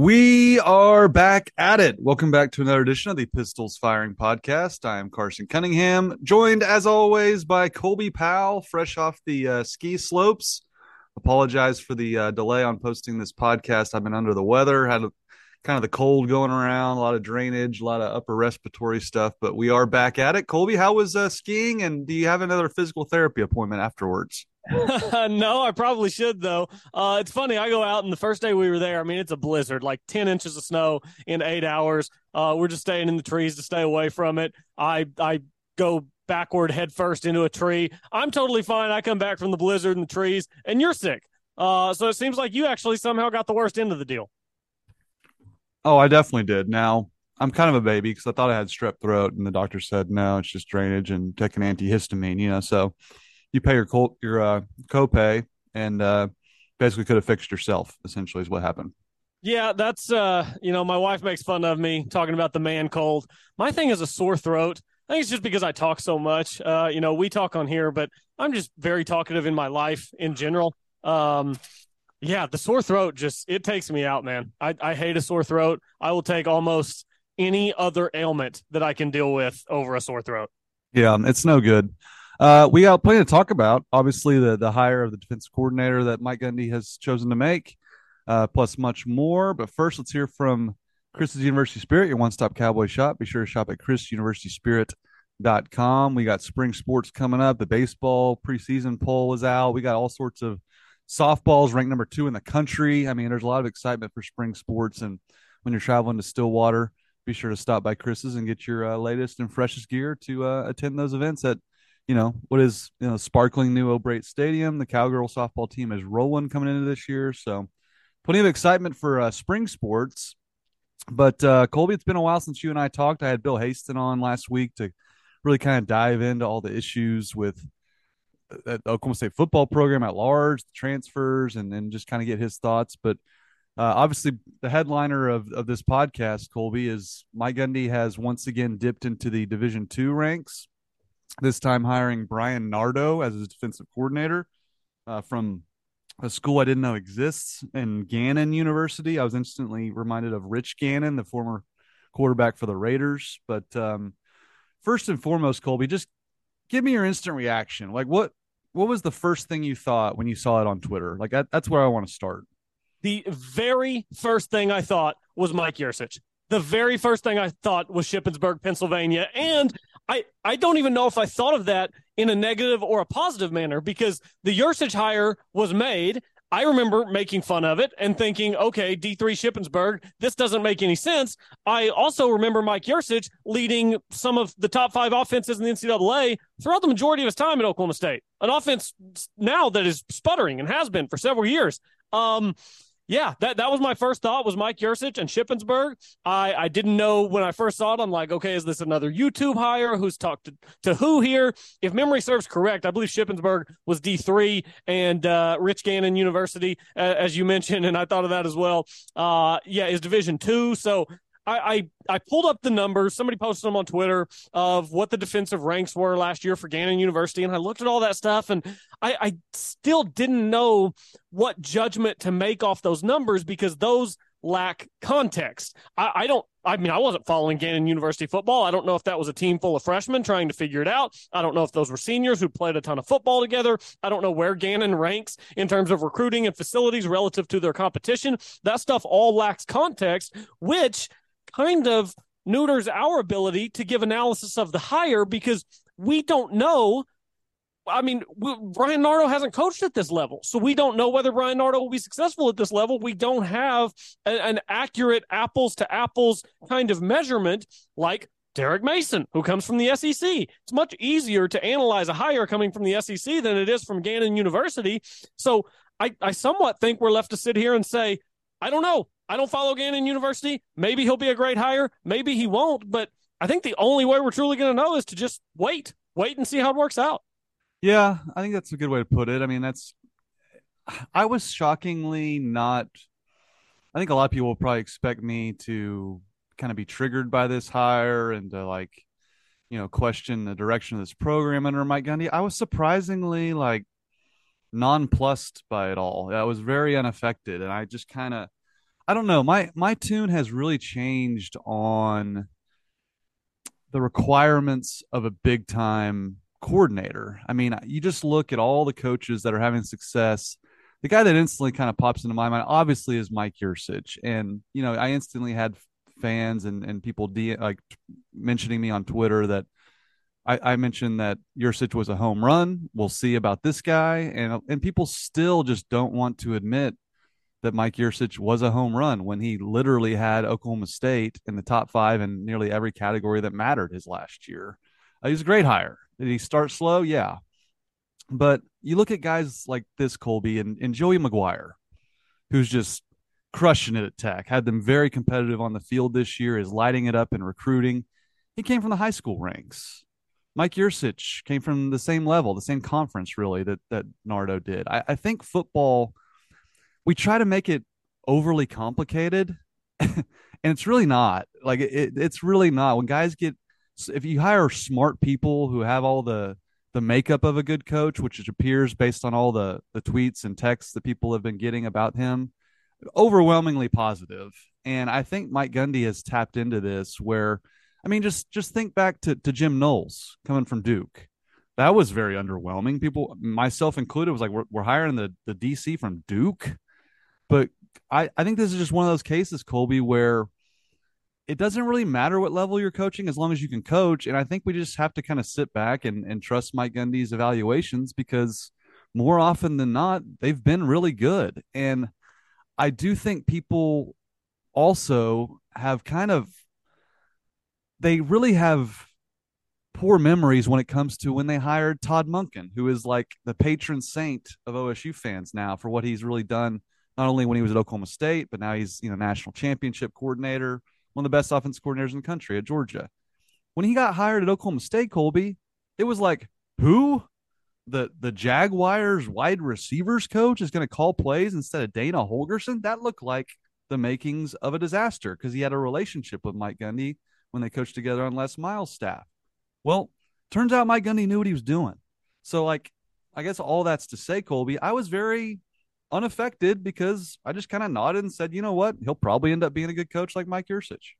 We are back at it. Welcome back to another edition of the Pistols Firing Podcast. I am Carson Cunningham, joined as always by Colby Powell, fresh off the uh, ski slopes. Apologize for the uh, delay on posting this podcast. I've been under the weather, had a, kind of the cold going around, a lot of drainage, a lot of upper respiratory stuff, but we are back at it. Colby, how was uh, skiing? And do you have another physical therapy appointment afterwards? no, I probably should though. Uh, it's funny. I go out and the first day we were there, I mean, it's a blizzard, like 10 inches of snow in eight hours. Uh, we're just staying in the trees to stay away from it. I, I go backward head first into a tree. I'm totally fine. I come back from the blizzard and the trees and you're sick. Uh, so it seems like you actually somehow got the worst end of the deal. Oh, I definitely did. Now I'm kind of a baby because I thought I had strep throat and the doctor said, no, it's just drainage and take an antihistamine, you know, so you pay your co- your uh, copay and uh, basically could have fixed yourself. Essentially, is what happened. Yeah, that's uh, you know, my wife makes fun of me talking about the man cold. My thing is a sore throat. I think it's just because I talk so much. Uh, you know, we talk on here, but I'm just very talkative in my life in general. Um, yeah, the sore throat just it takes me out, man. I, I hate a sore throat. I will take almost any other ailment that I can deal with over a sore throat. Yeah, it's no good. Uh, we got plenty to talk about. Obviously, the the hire of the defense coordinator that Mike Gundy has chosen to make, uh, plus much more. But first, let's hear from Chris's University Spirit, your one stop cowboy shop. Be sure to shop at chrisuniversityspirit.com. We got spring sports coming up. The baseball preseason poll is out. We got all sorts of softballs ranked number two in the country. I mean, there's a lot of excitement for spring sports. And when you're traveling to Stillwater, be sure to stop by Chris's and get your uh, latest and freshest gear to uh, attend those events at you know what is you know sparkling new O'Brate Stadium. The Cowgirl softball team is rolling coming into this year, so plenty of excitement for uh, spring sports. But uh, Colby, it's been a while since you and I talked. I had Bill Haisten on last week to really kind of dive into all the issues with uh, the Oklahoma State football program at large, the transfers, and then just kind of get his thoughts. But uh, obviously, the headliner of, of this podcast, Colby, is Mike Gundy has once again dipped into the Division two ranks this time hiring Bryan Nardo as his defensive coordinator uh, from a school I didn't know exists in Gannon University. I was instantly reminded of Rich Gannon, the former quarterback for the Raiders. But um, first and foremost, Colby, just give me your instant reaction. Like what what was the first thing you thought when you saw it on Twitter? Like that, that's where I want to start. The very first thing I thought was Mike Yurcich. The very first thing I thought was Shippensburg, Pennsylvania. And I, I don't even know if I thought of that in a negative or a positive manner because the Yurcich hire was made. I remember making fun of it and thinking, okay, D3 Shippensburg, this doesn't make any sense. I also remember Mike Yurcich leading some of the top five offenses in the NCAA throughout the majority of his time at Oklahoma State, an offense now that is sputtering and has been for several years. Um, yeah, that, that was my first thought was Mike Yurcich and Shippensburg. I, I didn't know when I first saw it. I'm like, okay, is this another Yurcich hire? Who's talked to, to who here? If memory serves correct, I believe Shippensburg was D3 and uh, Rich Gannon University, uh, as you mentioned, and I thought of that as well. Uh, yeah, is Division two. So I, I, pulled up the numbers. Somebody posted them on Twitter of what the defensive ranks were last year for Gannon University, and I looked at all that stuff, and I, I still didn't know what judgment to make off those numbers because those lack context. I, I don't. I mean, I wasn't following Gannon University football. I don't know if that was a team full of freshmen trying to figure it out. I don't know if those were seniors who played a ton of football together. I don't know where Gannon ranks in terms of recruiting and facilities relative to their competition. That stuff all lacks context, which kind of neuters our ability to give analysis of the hire because we don't know. I mean, we, Bryan Nardo hasn't coached at this level, so we don't know whether Bryan Nardo will be successful at this level. We don't have a, an accurate apples to apples kind of measurement like Derek Mason, who comes from the SEC. It's much easier to analyze a hire coming from the SEC than it is from Gannon University. So I, I somewhat think we're left to sit here and say, I don't know. I don't follow Gannon University. Maybe he'll be a great hire. Maybe he won't. But I think the only way we're truly going to know is to just wait, wait and see how it works out. Yeah, I think that's a good way to put it. I mean, that's I was shockingly not. I think a lot of people will probably expect me to kind of be triggered by this hire and to like, you know, question the direction of this program under Mike Gundy. I was surprisingly like nonplussed by it all. I was very unaffected, and I just kind of, I don't know. My my tune has really changed on the requirements of a big time coordinator. I mean, you just look at all the coaches that are having success. The guy that instantly kind of pops into my mind, obviously, is Mike Yurcich, and you know, I instantly had fans and and people de- like mentioning me on Twitter that I, I mentioned that Yurcich was a home run. We'll see about this guy, and and people still just don't want to admit that Mike Yurcich was a home run when he literally had Oklahoma State in the top five in nearly every category that mattered his last year. Uh, he's a great hire. Did he start slow? Yeah. But you look at guys like this, Colby, and, and Joey McGuire, who's just crushing it at Tech, had them very competitive on the field this year, is lighting it up in recruiting. He came from the high school ranks. Mike Yurcich came from the same level, the same conference, really, that, that Nardo did. I, I think football – we try to make it overly complicated and it's really not. Like it, it's really not. When guys get if you hire smart people who have all the the makeup of a good coach which appears based on all the the tweets and texts that people have been getting about him overwhelmingly positive. And i think mike gundy has tapped into this where i mean just just think back to, to jim knowles coming from duke. That was very underwhelming. People myself included was like we're, we're hiring the the dc from duke but I, I think this is just one of those cases, Colby, where it doesn't really matter what level you're coaching as long as you can coach. And I think we just have to kind of sit back and, and trust Mike Gundy's evaluations because more often than not, they've been really good. And I do think people also have kind of, they really have poor memories when it comes to when they hired Todd Monken, who is like the patron saint of OSU fans now for what he's really done not only when he was at Oklahoma State, but now he's you know national championship coordinator, one of the best offense coordinators in the country at Georgia. When he got hired at Oklahoma State, Colby, it was like who the the Jaguars wide receivers coach is going to call plays instead of Dana Holgorsen. That looked like the makings of a disaster because he had a relationship with Mike Gundy when they coached together on Les Miles' staff. Well, turns out Mike Gundy knew what he was doing. So, like, I guess all that's to say, Colby, I was very unaffected because I just kind of nodded and said, you know what, he'll probably end up being a good coach like Mike Yurcich.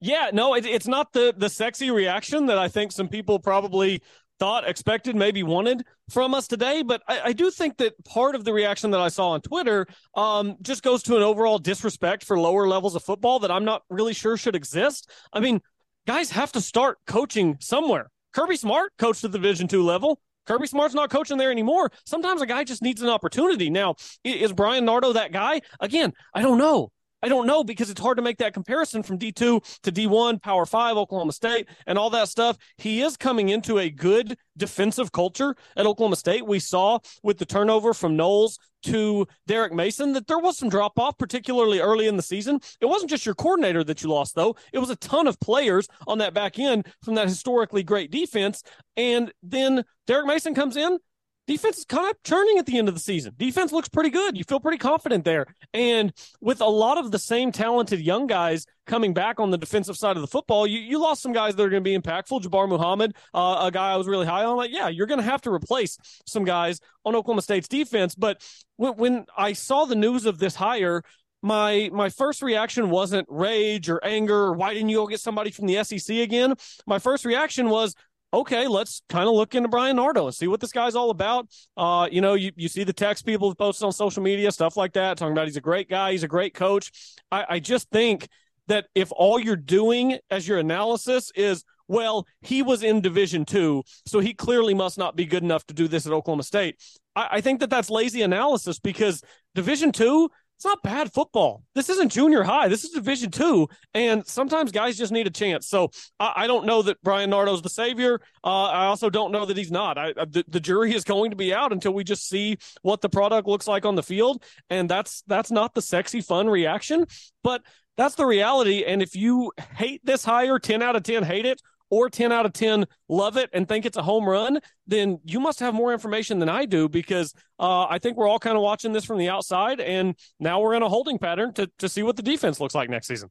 Yeah, no, it, it's not the the sexy reaction that I think some people probably thought, expected, maybe wanted from us today. But I, I, do think that part of the reaction that I saw on Twitter um, just goes to an overall disrespect for lower levels of football that I'm not really sure should exist. I mean, guys have to start coaching somewhere. Kirby Smart coached at the Division two level. Kirby Smart's not coaching there anymore. Sometimes a guy just needs an opportunity. Now, is Bryan Nardo that guy? Again, I don't know. I don't know because it's hard to make that comparison from D2 to D1, Power 5, Oklahoma State, and all that stuff. He is coming into a good defensive culture at Oklahoma State. We saw with the turnover from Knowles to Derek Mason that there was some drop off, particularly early in the season. It wasn't just your coordinator that you lost, though. It was a ton of players on that back end from that historically great defense. And then Derek Mason comes in, defense is kind of churning at the end of the season. Defense looks pretty good. You feel pretty confident there. And with a lot of the same talented young guys coming back on the defensive side of the football, you, you lost some guys that are going to be impactful. Jabbar Muhammad, uh, a guy I was really high on. Like, yeah, you're going to have to replace some guys on Oklahoma State's defense. But when, when I saw the news of this hire, my my first reaction wasn't rage or anger or why didn't you go get somebody from the SEC again? My first reaction was okay, let's kind of look into Bryan Nardo and see what this guy's all about. Uh, you know, you, you see the text people posted on social media, stuff like that, talking about he's a great guy, he's a great coach. I, I just think that if all you're doing as your analysis is, well, he was in Division two, so he clearly must not be good enough to do this at Oklahoma State. I, I think that that's lazy analysis because Division two, it's not bad football. This isn't junior high. This is Division two, and sometimes guys just need a chance. So I, I don't know that Bryan Nardo's the savior. Uh, I also don't know that he's not. I, the, the jury is going to be out until we just see what the product looks like on the field, and that's that's not the sexy, fun reaction, but that's the reality. And if you hate this hire, ten out of ten hate it, or 10 out of 10 love it and think it's a home run, then you must have more information than I do because uh, I think we're all kind of watching this from the outside. And now we're in a holding pattern to, to see what the defense looks like next season.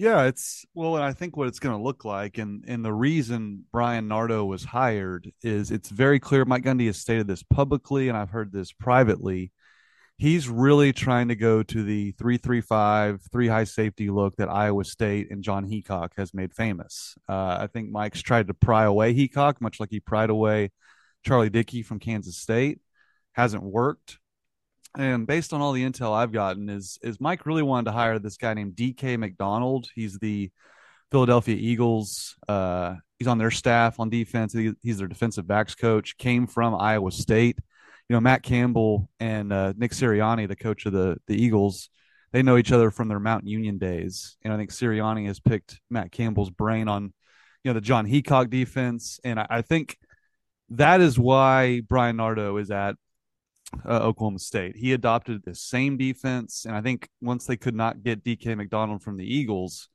Yeah, it's well, and I think what it's going to look like, and and the reason Bryan Nardo was hired is it's very clear. Mike Gundy has stated this publicly, and I've heard this privately. He's really trying to go to the three-three-five, three high safety look that Iowa State and Jon Heacock has made famous. Uh, I think Mike's tried to pry away Heacock, much like he pried away Charlie Dickey from Kansas State. Hasn't worked and based on all the intel I've gotten, is is Mike really wanted to hire this guy named DK McDonald? He's the Philadelphia Eagles. Uh, he's on their staff on defense. He, he's their defensive backs coach. Came from Iowa State. You know, Matt Campbell and uh, Nick Sirianni, the coach of the the Eagles, they know each other from their Mount Union days. And I think Sirianni has picked Matt Campbell's brain on, you know, the Jon Heacock defense. And I, I think that is why Bryan Nardo is at uh, Oklahoma State. He adopted the same defense, and I think once they could not get DK McDonald from the Eagles,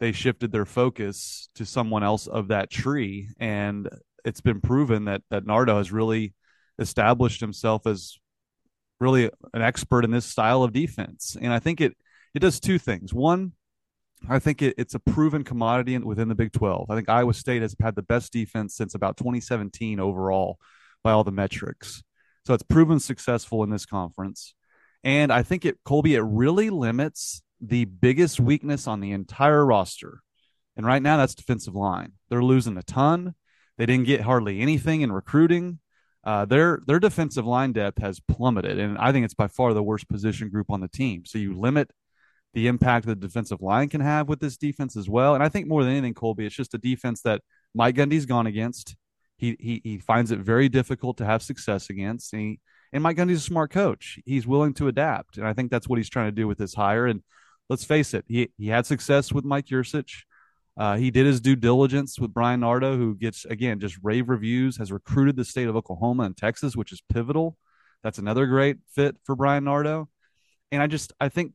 they shifted their focus to someone else of that tree, and it's been proven that that Nardo has really established himself as really an expert in this style of defense. And I think it it does two things. One, I think it, it's a proven commodity within the Big 12. I think Iowa State has had the best defense since about 2017 overall by all the metrics. So it's proven successful in this conference. And I think it, Colby, it really limits the biggest weakness on the entire roster. And right now, that's defensive line. They're losing a ton. They didn't get hardly anything in recruiting. Uh, their their defensive line depth has plummeted, and I think it's by far the worst position group on the team. So you limit the impact the defensive line can have with this defense as well. And I think more than anything, Colby, it's just a defense that Mike Gundy's gone against. He he he finds it very difficult to have success against. And, he, and Mike Gundy's a smart coach. He's willing to adapt, and I think that's what he's trying to do with this hire. And let's face it, he he had success with Mike Yurcich. Uh, he did his due diligence with Bryan Nardo, who gets again just rave reviews. Has recruited the state of Oklahoma and Texas, which is pivotal. That's another great fit for Bryan Nardo. And I just I think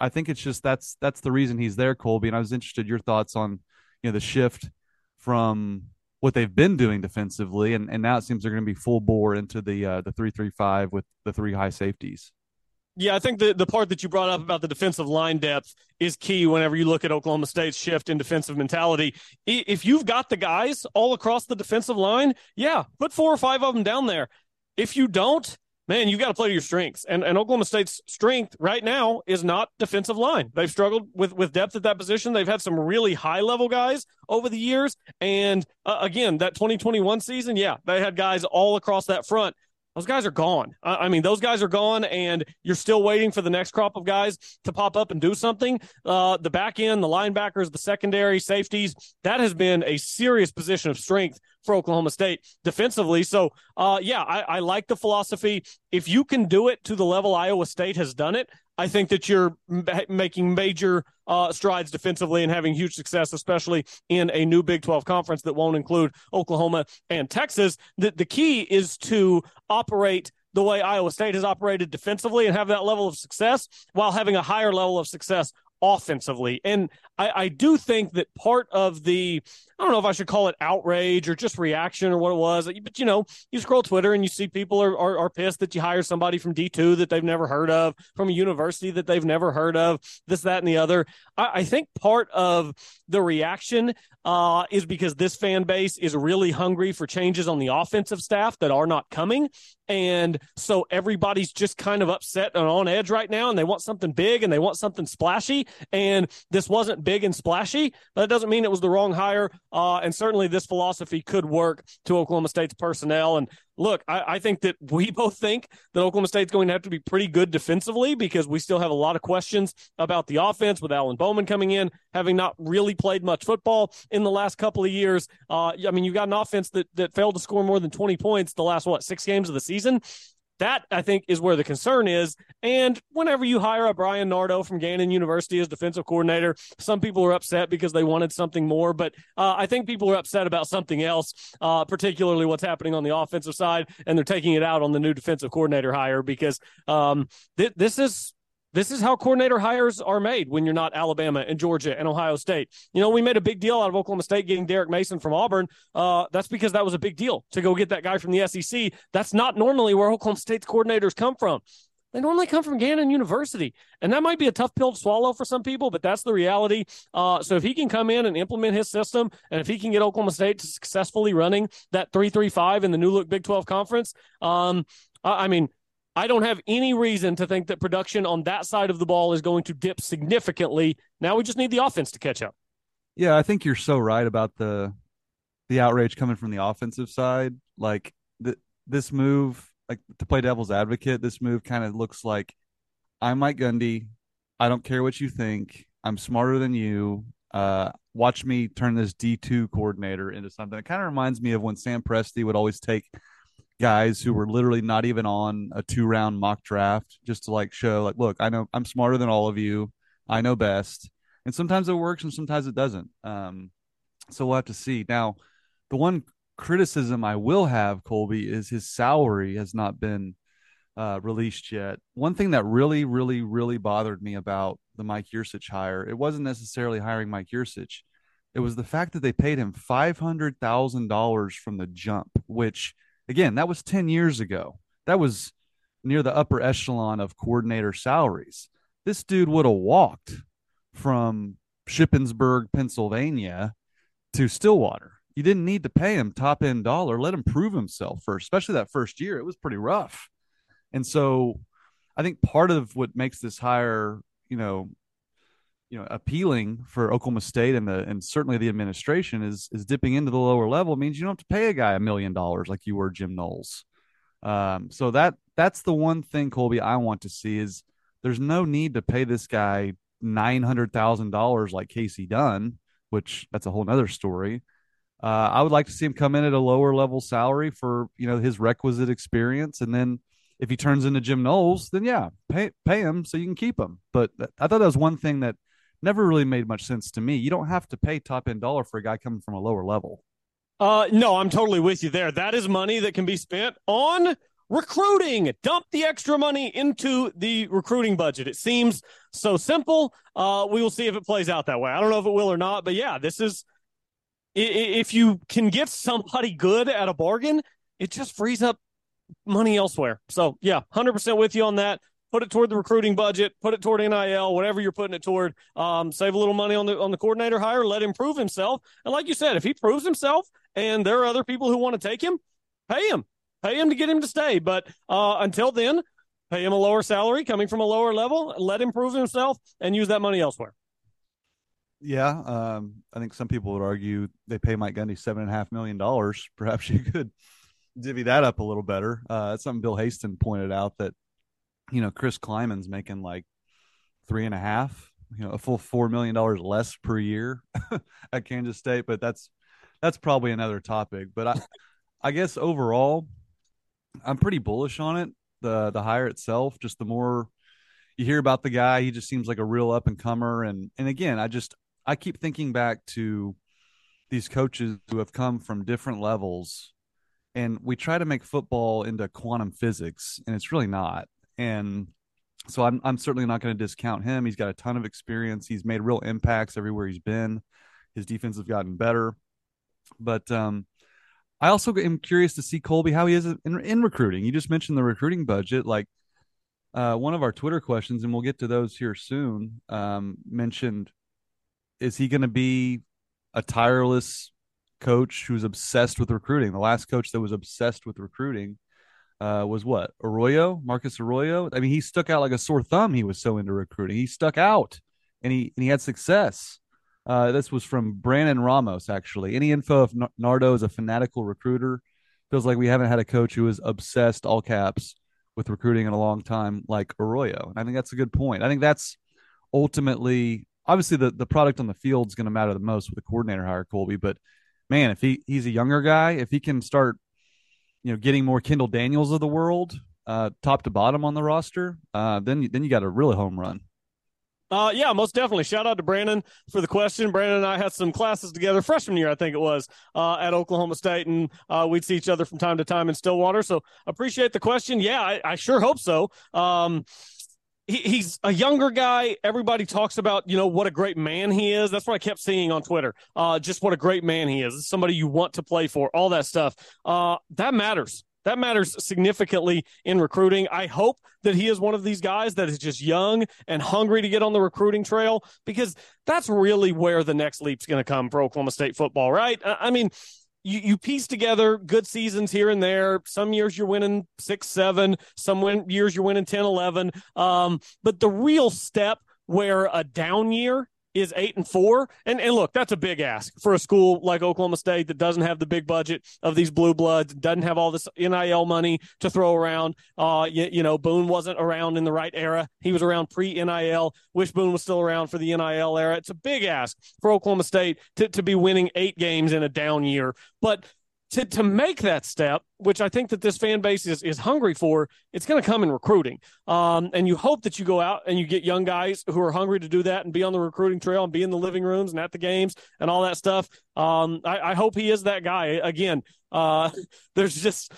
I think it's just that's that's the reason he's there, Colby. And I was interested your thoughts on you know the shift from what they've been doing defensively, and, and now it seems they're going to be full bore into the uh, the three three five with the three high safeties. Yeah, I think the, the part that you brought up about the defensive line depth is key whenever you look at Oklahoma State's shift in defensive mentality. If you've got the guys all across the defensive line, yeah, put four or five of them down there. If you don't, man, you got to play to your strengths. And, and Oklahoma State's strength right now is not defensive line. They've struggled with, with depth at that position. They've had some really high level guys over the years. And uh, again, that 2021 season, yeah, they had guys all across that front those guys are gone. I mean, those guys are gone, and you're still waiting for the next crop of guys to pop up and do something. Uh, the back end, the linebackers, the secondary safeties, that has been a serious position of strength for Oklahoma State defensively. So, uh, yeah, I, I like the philosophy. If you can do it to the level Iowa State has done it, I think that you're making major uh, strides defensively and having huge success, especially in a new Big 12 conference that won't include Oklahoma and Texas. The, the key is to operate the way Iowa State has operated defensively and have that level of success while having a higher level of success offensively. And I, I, do think that part of the, I don't know if I should call it outrage or just reaction or what it was, but you know, you scroll Twitter and you see people are, are, are pissed that you hire somebody from D2 that they've never heard of, from a university that they've never heard of, this, that, and the other. I, I think part of the reaction uh, is because this fan base is really hungry for changes on the offensive staff that are not coming. And so everybody's just kind of upset and on edge right now, and they want something big and they want something splashy. And this wasn't big and splashy. But that doesn't mean it was the wrong hire. Uh, and certainly this philosophy could work to Oklahoma State's personnel. And look, I, I, think that we both think that Oklahoma State's going to have to be pretty good defensively because we still have a lot of questions about the offense with Alan Bowman coming in, having not really played much football in the last couple of years. Uh, I mean, you've got an offense that that failed to score more than 20 points the last what six games of the season. That I think is where the concern is. And whenever you hire a Bryan Nardo from Gannon University as defensive coordinator, some people are upset because they wanted something more. But uh, I think people are upset about something else, uh, particularly what's happening on the offensive side, and they're taking it out on the new defensive coordinator hire because um, th- this is this is how coordinator hires are made when you're not Alabama and Georgia and Ohio State. You know, we made a big deal out of Oklahoma State getting Derek Mason from Auburn. Uh, that's because that was a big deal to go get that guy from the SEC. That's not normally where Oklahoma State's coordinators come from. They normally come from Gannon University. And that might be a tough pill to swallow for some people, but that's the reality. Uh, so if he can come in and implement his system, and if he can get Oklahoma State to successfully running that 335 in the new look Big 12 conference, um, I mean, I don't have any reason to think that production on that side of the ball is going to dip significantly. Now we just need the offense to catch up. Yeah, I think you're so right about the the outrage coming from the offensive side. Like the, this move, like to play devil's advocate, this move kind of looks like I'm Mike Gundy. I don't care what you think. I'm smarter than you. Uh, watch me turn this D2 coordinator into something. It kind of reminds me of when Sam Presti would always take – guys who were literally not even on a two round mock draft just to like show like look i know i'm smarter than all of you. I know best. And sometimes it works and sometimes it doesn't. Um so we'll have to see. Now the one criticism i will have colby is his salary has not been uh, released yet. One thing that really really really bothered me about the mike Yurcich hire it wasn't necessarily hiring mike Yurcich it was the fact that they paid him $500000 from the jump which Again, that was 10 years ago. That was near the upper echelon of coordinator salaries. This dude would have walked from Shippensburg, Pennsylvania to Stillwater. You didn't need to pay him top end dollar. Let him prove himself first, especially that first year. It was pretty rough. And so I think part of what makes this hire, you know, you know appealing for Oklahoma State and the and certainly the administration is is dipping into the lower level means you don't have to pay a guy a million dollars like you were Jim Knowles. Um, so that that's the one thing Colby I want to see is there's no need to pay this guy nine hundred thousand dollars like Casey Dunn, which that's a whole nother story. Uh, I would like to see him come in at a lower level salary for you know his requisite experience, and then if he turns into Jim Knowles, then yeah, pay pay him so you can keep him. But I thought that was one thing that never really made much sense to me. You don't have to pay top end dollar for a guy coming from a lower level. Uh, no, I'm totally with you there. That is money that can be spent on recruiting. Dump the extra money into the recruiting budget. It seems so simple. Uh, we will see if it plays out that way. I don't know if it will or not, but yeah, this is if you can get somebody good at a bargain, it just frees up money elsewhere. So yeah, 100% with you on that put it toward the recruiting budget, put it toward NIL, whatever you're putting it toward. Um, save a little money on the on the coordinator hire, let him prove himself. And like you said, if he proves himself and there are other people who want to take him, pay him, pay him to get him to stay. But uh, until then, pay him a lower salary coming from a lower level, let him prove himself, and use that money elsewhere. Yeah, um, I think some people would argue they pay Mike Gundy seven and a half million dollars. Perhaps you could divvy that up a little better. Uh, that's something Bill Haisten pointed out that you know, Chris Klieman's making like three and a half, you know, a full four million dollars less per year at Kansas State, but that's that's probably another topic. But I I guess overall I'm pretty bullish on it. The the hire itself, just the more you hear about the guy, he just seems like a real up and comer. And and again, I just I keep thinking back to these coaches who have come from different levels and we try to make football into quantum physics and it's really not and so I'm I'm certainly not going to discount him. He's got a ton of experience. He's made real impacts everywhere he's been. His defense has gotten better, but um, I also am curious to see Colby how he is in, in recruiting. You just mentioned the recruiting budget, like uh, one of our Twitter questions, and we'll get to those here soon. Um, mentioned, is he going to be a tireless coach who's obsessed with recruiting? The last coach that was obsessed with recruiting uh, was what Arroyo, Marcus Arroyo. I mean, he stuck out like a sore thumb. He was so into recruiting. He stuck out, and he and he had success. Uh, this was from Brandon Ramos. Actually, any info if Nardo is a fanatical recruiter? Feels like we haven't had a coach who is obsessed, all caps, with recruiting in a long time, like Arroyo. And I think that's a good point. I think that's ultimately, obviously, the the product on the field is going to matter the most with the coordinator hire, Colby. But man, if he he's a younger guy, if he can start you know, getting more Kendall Daniels of the world, uh, top to bottom on the roster, uh, then then you got a really home run. Uh, yeah, most definitely. Shout out to Brandon for the question. Brandon and I had some classes together freshman year, I think it was, uh, at Oklahoma State, and uh, we'd see each other from time to time in Stillwater. So appreciate the question. Yeah, I, I sure hope so. Um, he, he's a younger guy. Everybody talks about, you know, what a great man he is. That's what I kept seeing on Twitter. Uh, just what a great man he is. Somebody you want to play for, all that stuff. Uh, that matters. That matters significantly in recruiting. I hope that he is one of these guys that is just young and hungry to get on the recruiting trail because that's really where the next leap's going to come for Oklahoma State football, right? I mean, you, you piece together good seasons here and there. Some years you're winning six, seven. Some win- years you're winning 10, 11. Um, but the real step where a down year is eight and four. And and look, that's a big ask for a school like Oklahoma State that doesn't have the big budget of these blue bloods, doesn't have all this NIL money to throw around. Uh, you, you know, Boone wasn't around in the right era. He was around pre NIL. Wish Boone was still around for the NIL era. It's a big ask for Oklahoma State to, to be winning eight games in a down year. But to, to make that step, which I think that this fan base is, is hungry for, it's going to come in recruiting. Um, and you hope that you go out and you get young guys who are hungry to do that and be on the recruiting trail and be in the living rooms and at the games and all that stuff. Um, I, I, hope he is that guy. Again, uh, there's just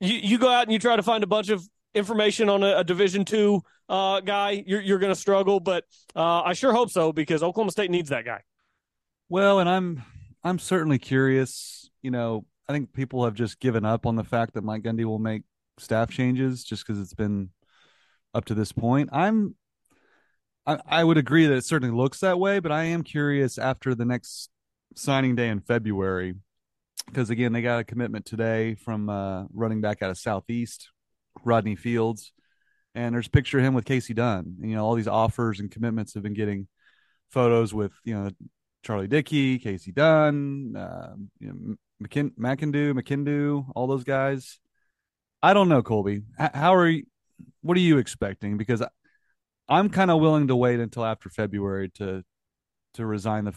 you, you go out and you try to find a bunch of information on a, a Division two uh, guy, you're, you're going to struggle. But uh, I sure hope so because Oklahoma State needs that guy. Well, and I'm I'm certainly curious. You know, I think people have just given up on the fact that Mike Gundy will make staff changes just because it's been up to this point. I'm I, I would agree that it certainly looks that way, but I am curious after the next signing day in February because again they got a commitment today from uh, running back out of Southeast, Rodney Fields, and there's picture of him with Casey Dunn. And, you know all these offers and commitments have been getting photos with you know Charlie Dickey, Casey Dunn, uh, you know, McKin- McEndoo, McEndoo, all those guys. I don't know, Colby. How are you? What are you expecting? Because I'm kind of willing to wait until after February to to resign the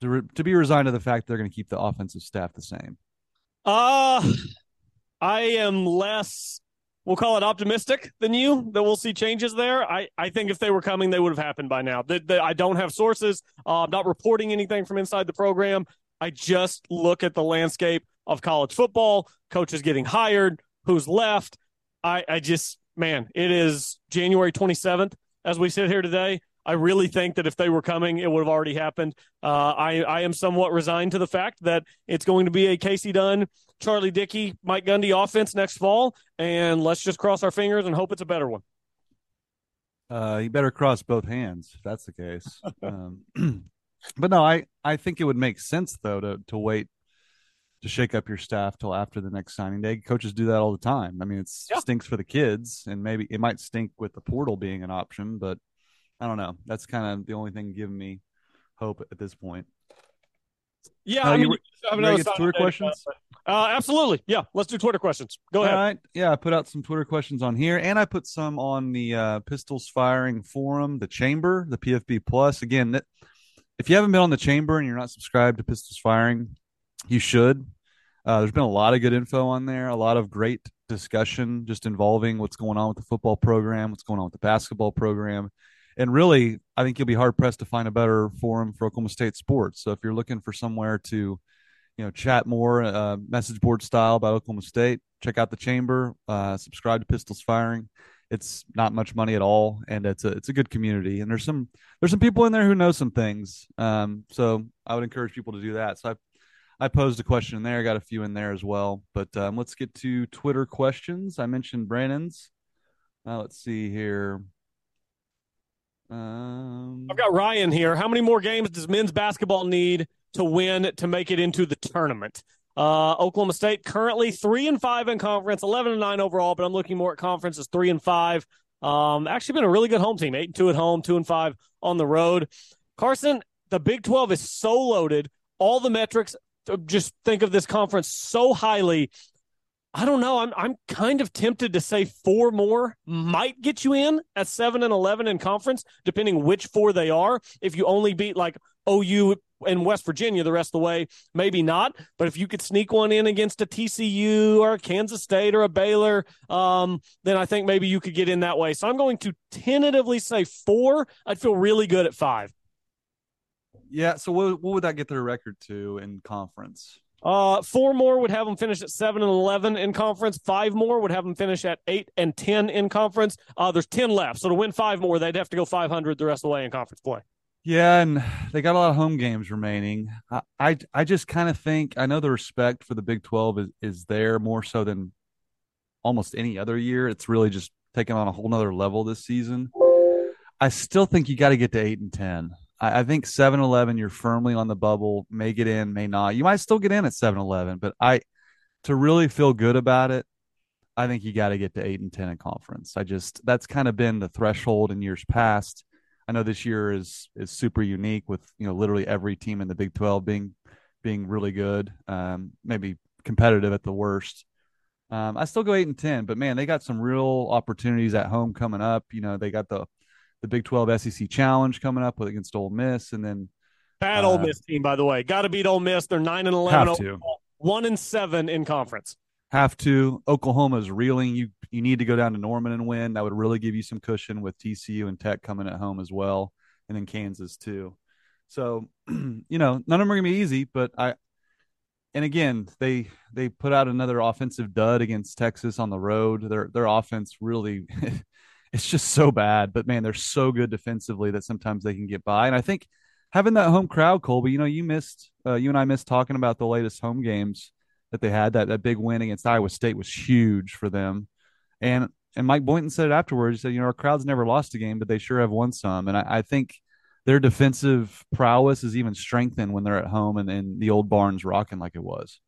to, re, to be resigned to the fact they're going to keep the offensive staff the same. Uh I am less we'll call it optimistic than you that we'll see changes there. I, I think if they were coming, they would have happened by now. The, I don't have sources. Uh, I'm not reporting anything from inside the program. I just look at the landscape of college football, coaches getting hired, who's left. I, I just, man, it is January 27th as we sit here today. I really think that if they were coming, it would have already happened. Uh, I, I am somewhat resigned to the fact that it's going to be a Casey Dunn, Charlie Dickey, Mike Gundy offense next fall, and let's just cross our fingers and hope it's a better one. Uh, you better cross both hands if that's the case. um, but no, I I think it would make sense though to to wait to shake up your staff till after the next signing day. Coaches do that all the time. I mean, it yeah. stinks for the kids, and maybe it might stink with the portal being an option, but I don't know. That's kind of the only thing giving me hope at this point. Yeah, uh, I mean, you, you ready to get Twitter questions? Uh, absolutely. Yeah, let's do Twitter questions. Go All ahead. Right. Yeah, I put out some Twitter questions on here, and I put some on the uh, Pistols Firing Forum, the Chamber, the PFB Plus. Again, that if you haven't been on the chamber and you're not subscribed to Pistols Firing, you should. Uh, there's been a lot of good info on there, a lot of great discussion just involving what's going on with the football program, what's going on with the basketball program. And really, I think you'll be hard pressed to find a better forum for Oklahoma State sports. So if you're looking for somewhere to, you know, chat more, uh, message board style about Oklahoma State, check out the chamber, uh, subscribe to Pistols Firing it's not much money at all and it's a it's a good community. And there's some there's some people in there who know some things. Um so i would encourage people to do that. So i i posed a question in there I got a few in there as well. But um, let's get to twitter questions. I mentioned brandon's. Now let's see here. Um i've got ryan here. How many more games does men's basketball need to win to make it into the tournament uh, Oklahoma State currently three and five in conference, eleven and nine overall, but I'm looking more at conference as three and five. Um, actually been a really good home team, eight and two at home, two and five on the road. Carson, the Big Twelve is so loaded. All the metrics, just think of this conference so highly. I don't know. I'm I'm kind of tempted to say four more might get you in at seven and eleven in conference, depending which four they are. If you only beat like OU in West Virginia the rest of the way, maybe not. But if you could sneak one in against a TCU or a Kansas State or a Baylor, um, then I think maybe you could get in that way. So I'm going to tentatively say four. I'd feel really good at five. Yeah. So what, what would that get their record to in conference? Uh, four more would have them finish at seven and eleven in conference. Five more would have them finish at eight and ten in conference. Uh, there's ten left, so to win five more, they'd have to go 500 the rest of the way in conference play. Yeah, and they got a lot of home games remaining. I I, I just kind of think I know the respect for the Big Twelve is, is there more so than almost any other year. It's really just taken on a whole nother level this season. I still think you got to get to eight and ten. I, I think 7-Eleven, you're firmly on the bubble. May get in, may not. You might still get in at 7-Eleven, but I to really feel good about it, I think you got to get to eight and ten in conference. I just that's kind of been the threshold in years past. I know this year is is super unique with you know literally every team in the Big Twelve being being really good, um, maybe competitive at the worst. Um, I still go eight and ten, but man, they got some real opportunities at home coming up. You know, they got the the Big Twelve SEC Challenge coming up with against Ole Miss, and then bad uh, Ole Miss team, by the way, got to beat Ole Miss. They're nine and eleven, one and seven in conference. Have to. Oklahoma's reeling. You you need to go down to Norman and win. That would really give you some cushion with TCU and Tech coming at home as well, and then Kansas too. So, you know, none of them are gonna be easy, but I and again, they they put out another offensive dud against Texas on the road. Their their offense really it's just so bad, but man, they're so good defensively that sometimes they can get by. And I think having that home crowd, Colby, you know, you missed uh, you and I missed talking about the latest home games that they had. That that big win against Iowa State was huge for them. And and Mike Boynton said it afterwards. Said, you know, our crowd's never lost a game, but they sure have won some. And I, I think their defensive prowess is even strengthened when they're at home and, and the old barn's rocking like it was.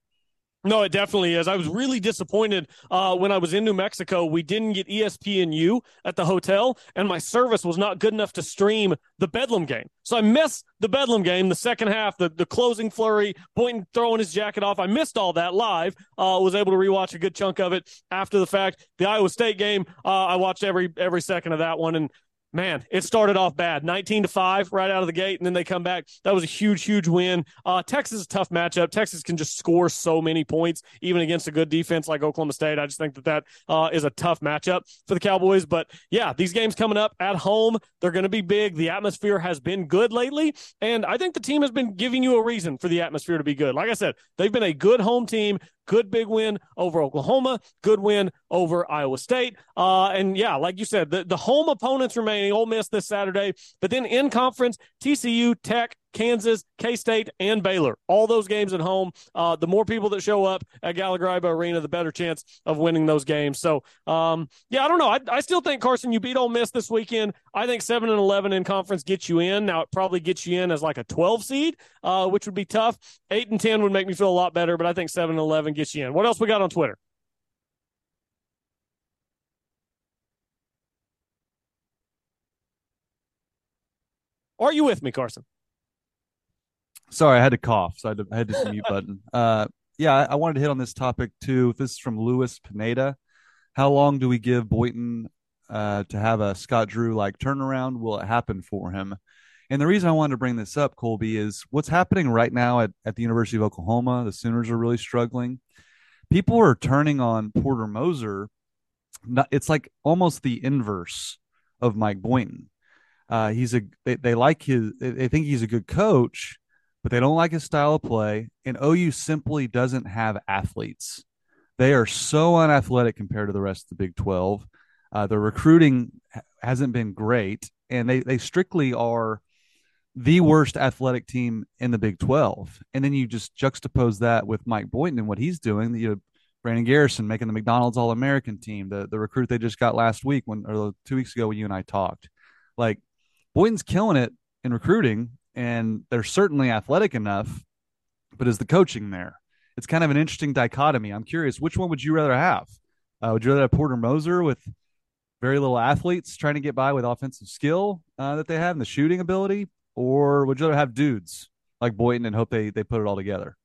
No, it definitely is. I was really disappointed uh, when I was in New Mexico. We didn't get ESPNU at the hotel, and my service was not good enough to stream the Bedlam game. So I missed the Bedlam game, the second half, the, the closing flurry, Boynton throwing his jacket off. I missed all that live. Uh, was able to rewatch a good chunk of it after the fact. The Iowa State game, uh, I watched every every second of that one, and man, it started off bad, 19 to 5 right out of the gate, and then they come back. That was a huge, huge win. Uh, Texas is a tough matchup. Texas can just score so many points, even against a good defense like Oklahoma State. I just think that that uh, is a tough matchup for the Cowboys. But yeah, these games coming up at home, they're going to be big. The atmosphere has been good lately, and I think the team has been giving you a reason for the atmosphere to be good. Like I said, they've been a good home team. Good big win over Oklahoma. Good win over Iowa State. Uh, and yeah, like you said, the, the home opponents remaining Ole Miss this Saturday, but then in conference, TCU, Tech, Kansas, K State, and Baylor. All those games at home. Uh, the more people that show up at Gallagher Arena, the better chance of winning those games. So, um, yeah, I don't know. I, I, still think Carson, you beat Ole Miss this weekend. I think seven and eleven in conference gets you in. Now it probably gets you in as like a twelve seed, uh, which would be tough. Eight and ten would make me feel a lot better, but I think seven and eleven gets you in. What else we got on Twitter? Are you with me, Carson? Sorry, I had to cough, so I had to, I had to mute button. Uh, yeah, I, I, wanted to hit on this topic too. This is from Lewis Pineda. How long do we give Boynton uh, to have a Scott Drew like turnaround? Will it happen for him? And the reason I wanted to bring this up, Colby, is what's happening right now at, at the University of Oklahoma. The Sooners are really struggling. People are turning on Porter Moser. It's like almost the inverse of Mike Boynton. Uh, he's a they, they like his they think he's a good coach, but they don't like his style of play. And OU simply doesn't have athletes. They are so unathletic compared to the rest of the Big 12. Uh, the recruiting hasn't been great, and they, they strictly are the worst athletic team in the Big 12. And then you just juxtapose that with Mike Boynton and what he's doing. You know, Brandon Garrison making the McDonald's All American team, the, the recruit they just got last week when or two weeks ago when you and I talked. Like Boynton's killing it in recruiting, and they're certainly athletic enough, but is the coaching there? It's kind of an interesting dichotomy. I'm curious, which one would you rather have? Uh, would you rather have Porter Moser with very little athletes trying to get by with offensive skill uh, that they have and the shooting ability, or would you rather have dudes like Boynton and hope they they put it all together?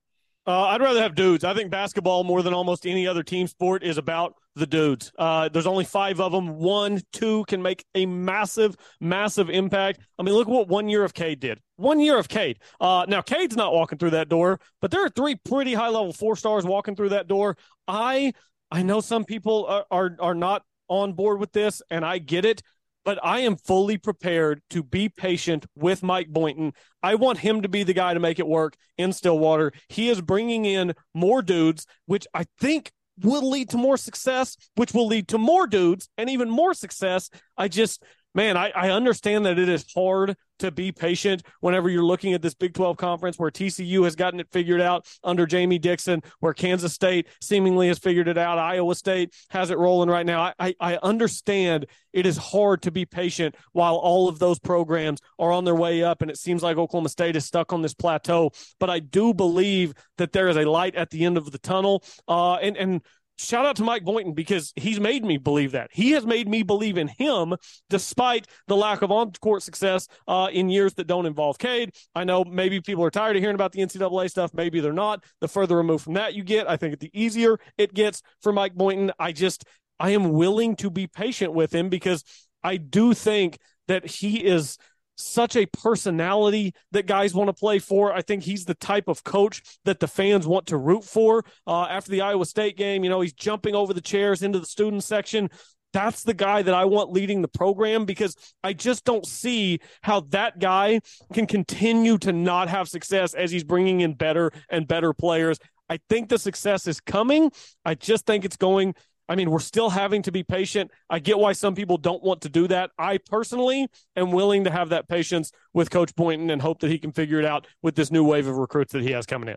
Uh, I'd rather have dudes. I think basketball, more than almost any other team sport, is about the dudes. Uh, there's only five of them. One, two can make a massive, massive impact. I mean, look what one year of Cade did. One year of Cade. Uh, now, Cade's not walking through that door, but there are three pretty high level four stars walking through that door. I I know some people are, are, are not on board with this, and I get it. but I am fully prepared to be patient with Mike Boynton. I want him to be the guy to make it work in Stillwater. He is bringing in more dudes, which I think will lead to more success, which will lead to more dudes and even more success. I just, man, I, I understand that it is hard to be patient whenever you're looking at this Big 12 conference where TCU has gotten it figured out under Jamie Dixon, where Kansas State seemingly has figured it out. Iowa State has it rolling right now. I, I understand it is hard to be patient while all of those programs are on their way up and it seems like Oklahoma State is stuck on this plateau. But I do believe that there is a light at the end of the tunnel. Uh, and, and shout out to Mike Boynton because he's made me believe that. He has made me believe in him despite the lack of on court success uh, in years that don't involve Cade. I know maybe people are tired of hearing about the NCAA stuff. Maybe they're not. The further removed from that you get, I think the easier it gets for Mike Boynton. I just, I am willing to be patient with him because I do think that he is such a personality that guys want to play for. I think he's the type of coach that the fans want to root for. Uh, after the Iowa State game, you know, he's jumping over the chairs into the student section. That's the guy that I want leading the program because I just don't see how that guy can continue to not have success as he's bringing in better and better players. I think the success is coming. I just think it's going I mean, we're still having to be patient. I get why some people don't want to do that. I personally am willing to have that patience with Coach Boynton and hope that he can figure it out with this new wave of recruits that he has coming in.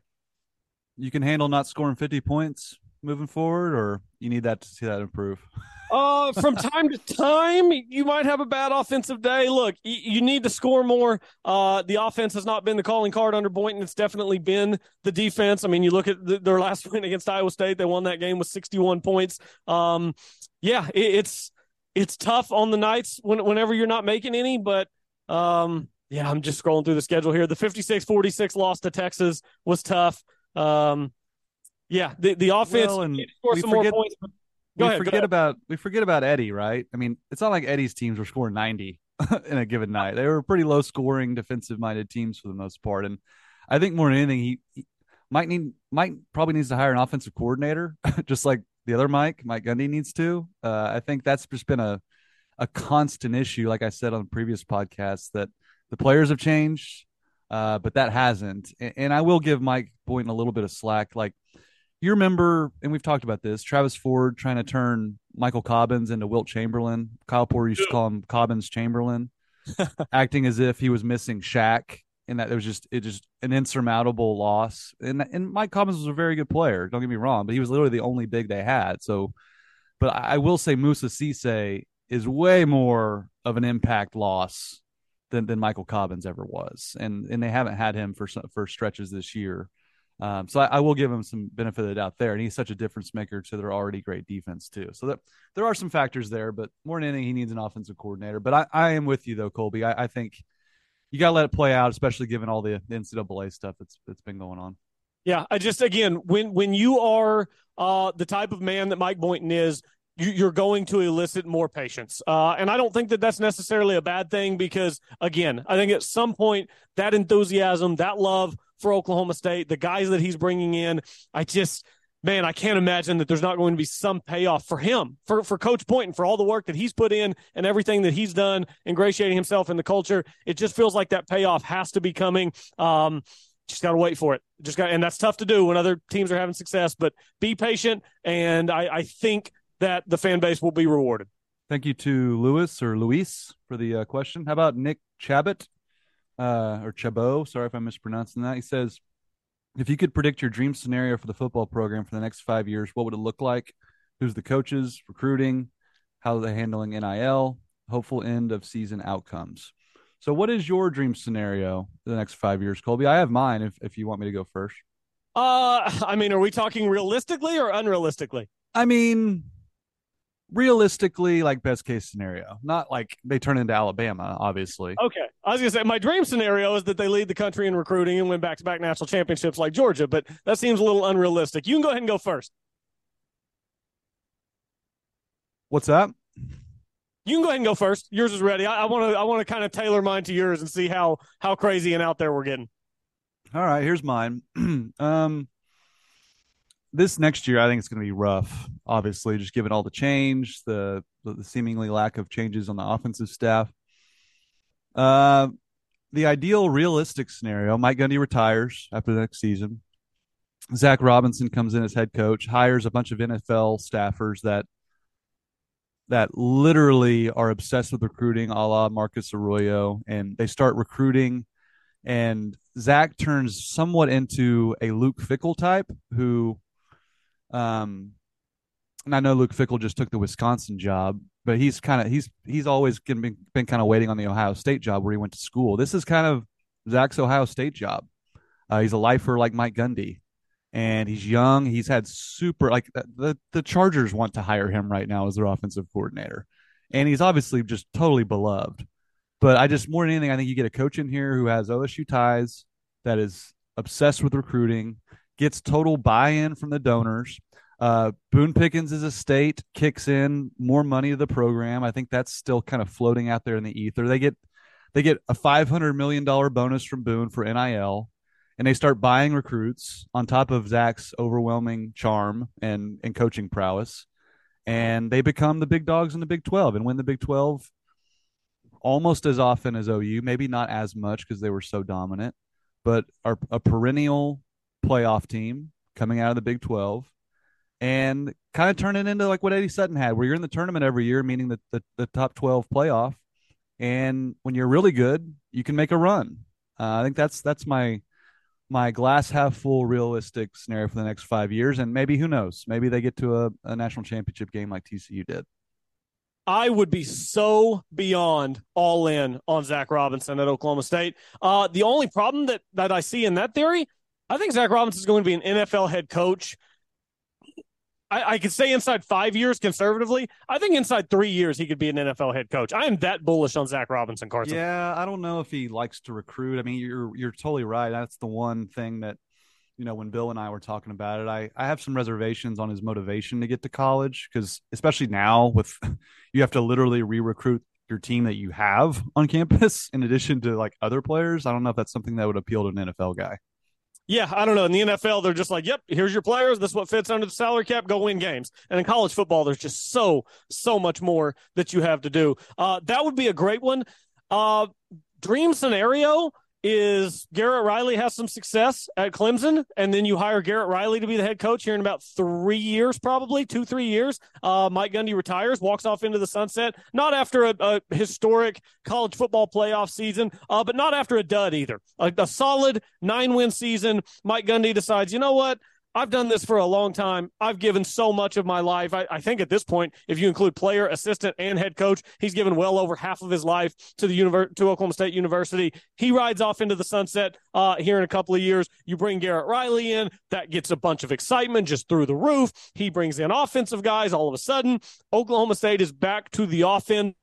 You can handle not scoring 50 points moving forward, or you need that to see that improve? Uh, from time to time, you might have a bad offensive day. Look, you, you need to score more. Uh, the offense has not been the calling card under Boynton. It's definitely been the defense. I mean, you look at the, their last win against Iowa State; they won that game with 61 points. Um, yeah, it, it's it's tough on the nights when, whenever you're not making any, but um, yeah, I'm just scrolling through the schedule here. The 56-46 loss to Texas was tough. Um, yeah, the the offense well, and score some forget, more points. Go we ahead, forget about we forget about Eddie, right? I mean, it's not like Eddie's teams were scoring 90 in a given night. They were pretty low scoring, defensive minded teams for the most part. And I think more than anything, he, he might need Mike probably needs to hire an offensive coordinator, just like the other Mike, Mike Gundy needs to. Uh, I think that's just been a a constant issue, like I said on the previous podcasts, that the players have changed, uh, but that hasn't. And, and I will give Mike Boynton a little bit of slack. Like you remember, and we've talked about this, Travis Ford trying to turn Michael Cobbins into Wilt Chamberlain. Kyle Porter used to call him Cobbins Chamberlain, acting as if he was missing Shaq, and that it was just it just an insurmountable loss. And and Mike Cobbins was a very good player. Don't get me wrong, but he was literally the only big they had. So, but I, I will say Moussa Cisse is way more of an impact loss than, than Michael Cobbins ever was, and and they haven't had him for for stretches this year. Um, so I, I, will give him some benefit of the doubt there, and he's such a difference maker to their already great defense too. So that there are some factors there, but more than anything, he needs an offensive coordinator. But I, I am with you though, Colby. I, I think you got to let it play out, especially given all the, the NCAA stuff that's that's been going on. Yeah, I just again when when you are uh, the type of man that Mike Boynton is, you're going to elicit more patience. Uh, and I don't think that that's necessarily a bad thing because, again, I think at some point that enthusiasm, that love for Oklahoma State, the guys that he's bringing in, I just, man, I can't imagine that there's not going to be some payoff for him, for, for Coach and for all the work that he's put in and everything that he's done, ingratiating himself in the culture. It just feels like that payoff has to be coming. Um, just got to wait for it. Just got, and that's tough to do when other teams are having success. But be patient, and I, I think that the fan base will be rewarded. Thank you to Lewis or Luis for the uh, question. How about Nick Chabot? uh, or Chabot. Sorry if I'm mispronouncing that. He says, if you could predict your dream scenario for the football program for the next five years, what would it look like? Who's the coaches, recruiting, how are they handling NIL, hopeful end of season outcomes. So, what is your dream scenario for the next five years, Colby? I have mine. If if you want me to go first. Uh, I mean, are we talking realistically or unrealistically? I mean, realistically like best case scenario. Not like they turn into alabama obviously. Okay. I was gonna say my dream scenario is that they lead the country in recruiting and win back-to-back national championships like georgia but that seems a little unrealistic. You can go ahead and go first. What's that? You can go ahead and go first. Yours is ready. I want to i want to kind of tailor mine to yours and see how how crazy and out there we're getting. All right here's mine. Um this next year, I think it's going to be rough. Obviously, just given all the change, the the seemingly lack of changes on the offensive staff. Uh, the ideal, realistic scenario: Mike Gundy retires after the next season. Zach Robinson comes in as head coach, hires a bunch of NFL staffers that that literally are obsessed with recruiting, a la Marcus Arroyo, and they start recruiting. And Zach turns somewhat into a Luke Fickell type, who, um, and I know Luke Fickell just took the Wisconsin job, but he's kind of he's he's always been been kind of waiting on the Ohio State job where he went to school. This is kind of Zach's Ohio State job. Uh, he's a lifer like Mike Gundy, and he's young. He's had super like the the Chargers want to hire him right now as their offensive coordinator, and he's obviously just totally beloved. But I just more than anything, I think you get a coach in here who has OSU ties, that is obsessed with recruiting, gets total buy-in from the donors. Uh, Boone Pickens' estate kicks in more money to the program. I think that's still kind of floating out there in the ether. They get they get a five hundred million dollar bonus from Boone for NIL and they start buying recruits on top of Zach's overwhelming charm and and coaching prowess, and they become the big dogs in the Big Twelve and win the Big Twelve almost as often as OU. Maybe not as much because they were so dominant, but are a perennial playoff team coming out of the Big Twelve. And kind of turn it into like what Eddie Sutton had, where you're in the tournament every year, meaning that the, the top 12 playoff. And when you're really good, you can make a run. Uh, I think that's that's my my glass half full realistic scenario for the next five years. And maybe who knows? Maybe they get to a, a national championship game like TCU did. I would be so beyond all in on Zach Robinson at Oklahoma State. Uh, the only problem that, that I see in that theory, I think Zach Robinson is going to be an NFL head coach I, I could say inside five years conservatively. I think inside three years he could be an NFL head coach. I am that bullish on Zach Robinson, Carson. Yeah, I don't know if he likes to recruit. I mean, you're you're totally right. That's the one thing that you know when Bill and I were talking about it. I I have some reservations on his motivation to get to college because especially now with you have to literally re-recruit your team that you have on campus in addition to like other players. I don't know if that's something that would appeal to an NFL guy. Yeah, I don't know. In the NFL, they're just like, yep, here's your players. This is what fits under the salary cap. Go win games. And in college football, there's just so, so much more that you have to do. Uh, that would be a great one. Uh, dream scenario is Garrett Riley has some success at Clemson, and then you hire Garrett Riley to be the head coach here in about three years, probably two, three years. Uh, Mike Gundy retires, walks off into the sunset, not after a, a historic college football playoff season, uh, but not after a dud either. A, a solid nine win season. Mike Gundy decides, you know what? I've done this for a long time. I've given so much of my life. I, I, think at this point, if you include player, assistant, and head coach, he's given well over half of his life to the univer- to Oklahoma State University. He rides off into the sunset uh, here in a couple of years. You bring Garrett Riley in, that gets a bunch of excitement just through the roof. He brings in offensive guys. All of a sudden, Oklahoma State is back to the offense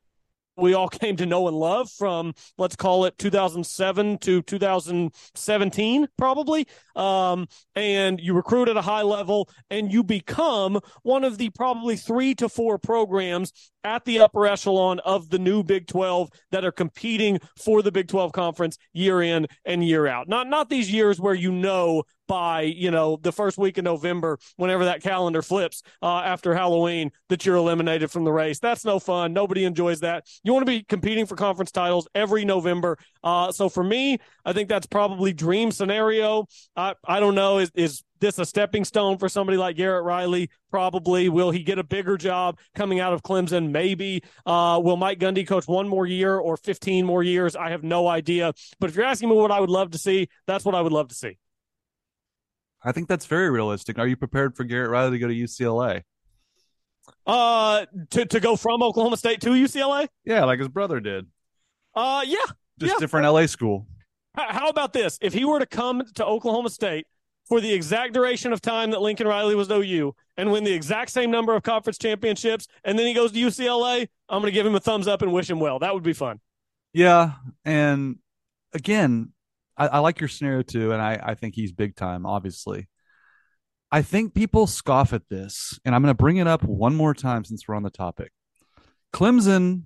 we all came to know and love from let's call it 2007 to 2017 probably. Um, and you recruit at a high level and you become one of the probably three to four programs at the upper echelon of the new Big 12 that are competing for the Big 12 conference year in and year out. Not not these years where you know by you know the first week of November, whenever that calendar flips uh, after Halloween, that you're eliminated from the race. That's no fun. Nobody enjoys that. You want to be competing for conference titles every November. Uh, so for me, I think that's probably dream scenario. I I don't know is is this a stepping stone for somebody like Garrett Riley? Probably. Will he get a bigger job coming out of Clemson? Maybe. Uh, will Mike Gundy coach one more year or 15 more years? I have no idea. But if you're asking me what I would love to see, that's what I would love to see. I think that's very realistic. Are you prepared for Garrett Riley to go to UCLA? Uh, to to go from Oklahoma State to UCLA? Yeah, like his brother did. Uh, yeah, just yeah. different LA school. How about this? If he were to come to Oklahoma State for the exact duration of time that Lincoln Riley was OU and win the exact same number of conference championships, and then he goes to UCLA, I'm going to give him a thumbs up and wish him well. That would be fun. Yeah, and again, I, I like your scenario too, and I, I think he's big time. Obviously, I think people scoff at this, and I'm going to bring it up one more time since we're on the topic. Clemson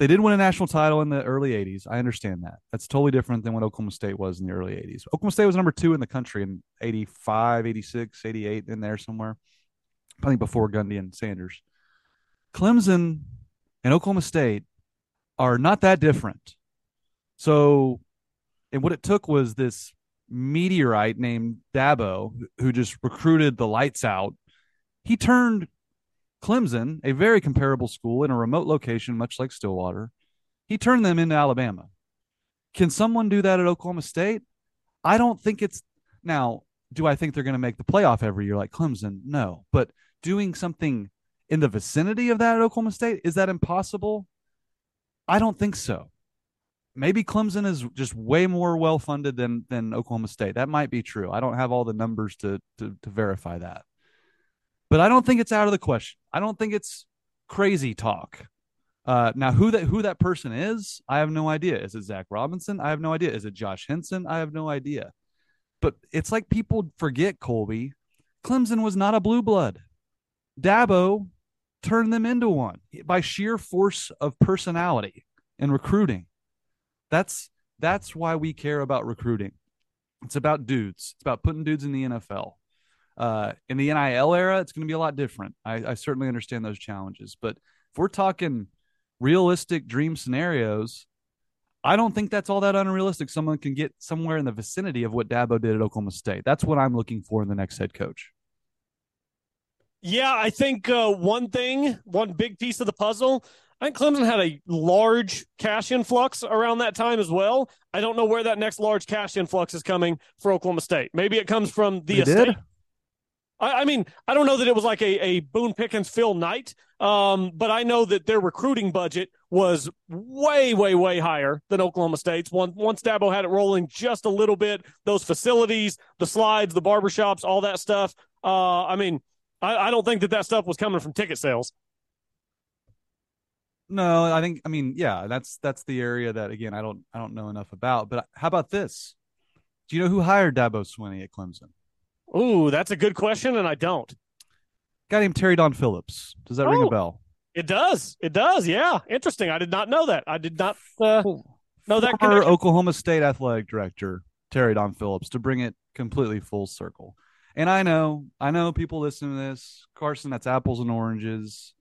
they did win a national title in the early 80s. I understand that. That's totally different than what Oklahoma State was in the early 80s. Oklahoma State was number two in the country in 85, 86, 88, in there somewhere. I think before Gundy and Sanders. Clemson and Oklahoma State are not that different. So, and what it took was this meteorite named Dabo, who just recruited the lights out. He turned Clemson, a very comparable school in a remote location, much like Stillwater, he turned them into Alabama. Can someone do that at Oklahoma State? I don't think it's now. Do I think they're going to make the playoff every year like Clemson? No. But doing something in the vicinity of that at Oklahoma State, is that impossible? I don't think so. Maybe Clemson is just way more well funded than than Oklahoma State. That might be true. I don't have all the numbers to to, to verify that but I don't think it's out of the question. I don't think it's crazy talk. Uh, now, who that who that person is, I have no idea. Is it Zach Robinson? I have no idea. Is it Josh Henson? I have no idea. But it's like people forget Colby. Clemson was not a blue blood. Dabo turned them into one by sheer force of personality and recruiting. That's that's why we care about recruiting. It's about dudes. It's about putting dudes in the NFL. Uh, in the NIL era, it's going to be a lot different. I, I certainly understand those challenges, but if we're talking realistic dream scenarios, I don't think that's all that unrealistic. Someone can get somewhere in the vicinity of what Dabo did at Oklahoma State. That's what I'm looking for in the next head coach. Yeah, I think uh, one thing, one big piece of the puzzle. I think Clemson had a large cash influx around that time as well. I don't know where that next large cash influx is coming for Oklahoma State. Maybe it comes from the they estate. Did? I, I, mean, I don't know that it was like a, a Boone Pickens Phil Knight, um, but I know that their recruiting budget was way, way, way higher than Oklahoma State's. Once, once Dabo had it rolling just a little bit, those facilities, the slides, the barbershops, all that stuff. Uh, I mean, I, I don't think that that stuff was coming from ticket sales. No, I think I mean, yeah, that's that's the area that again I don't I don't know enough about. But how about this? Do you know who hired Dabo Swinney at Clemson? Ooh, that's a good question, and I don't. Guy named Terry Don Phillips. Does that oh, ring a oh, bell? It does. It does. Yeah, interesting. I did not know that. I did not uh, know that. Former Oklahoma State athletic director Terry Don Phillips to bring it completely full circle. And I know, I know people listen to this, Carson. That's apples and oranges.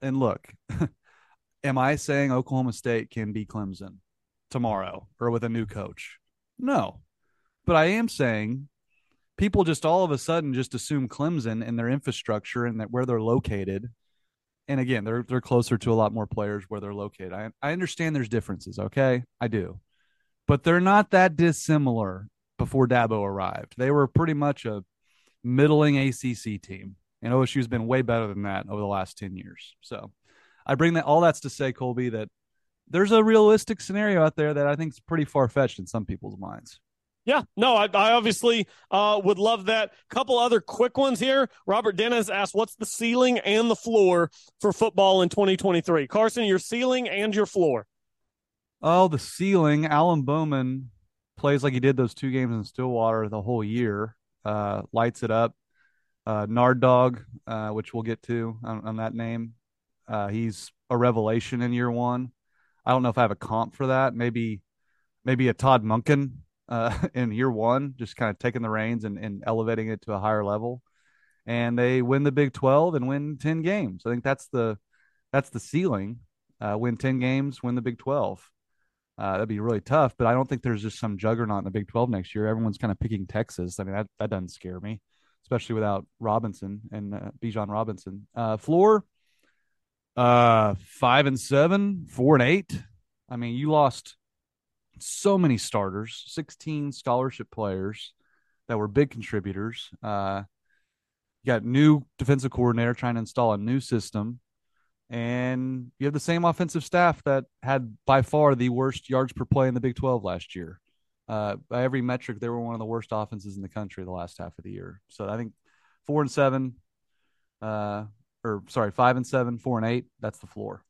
And look, am I saying Oklahoma State can be Clemson tomorrow or with a new coach? No, but I am saying people just all of a sudden just assume Clemson and their infrastructure and that where they're located. And again, they're they're closer to a lot more players where they're located. I I understand there's differences, okay? I do. But they're not that dissimilar before Dabo arrived. They were pretty much a middling ACC team. And OSU's been way better than that over the last 10 years. So I bring that all that's to say, Colby, that there's a realistic scenario out there that I think is pretty far fetched in some people's minds. Yeah, no, I, I obviously uh, would love that. Couple other quick ones here. Robert Dennis asked, "What's the ceiling and the floor for football in 2023?" Carson, your ceiling and your floor. Oh, the ceiling. Alan Bowman plays like he did those two games in Stillwater the whole year. Uh, lights it up. Uh, Nard Dog, uh, which we'll get to on, on that name. Uh, he's a revelation in year one. I don't know if I have a comp for that. Maybe, maybe a Todd Monken uh, in year one, just kind of taking the reins and, and elevating it to a higher level. And they win the Big 12 and win 10 games. I think that's the that's the ceiling. Uh, win 10 games, win the Big 12. Uh, that'd be really tough, but I don't think there's just some juggernaut in the Big 12 next year. Everyone's kind of picking Texas. I mean, that, that doesn't scare me, especially without Robinson and uh, Bijan Robinson. Uh, floor, uh, five and seven, four and eight. I mean, you lost so many starters, 16 scholarship players that were big contributors. Uh, you got new defensive coordinator trying to install a new system, and you have the same offensive staff that had by far the worst yards per play in the Big 12 last year. Uh, by every metric, they were one of the worst offenses in the country the last half of the year. So I think four and seven, uh, or sorry, five and seven, four and eight. That's the floor.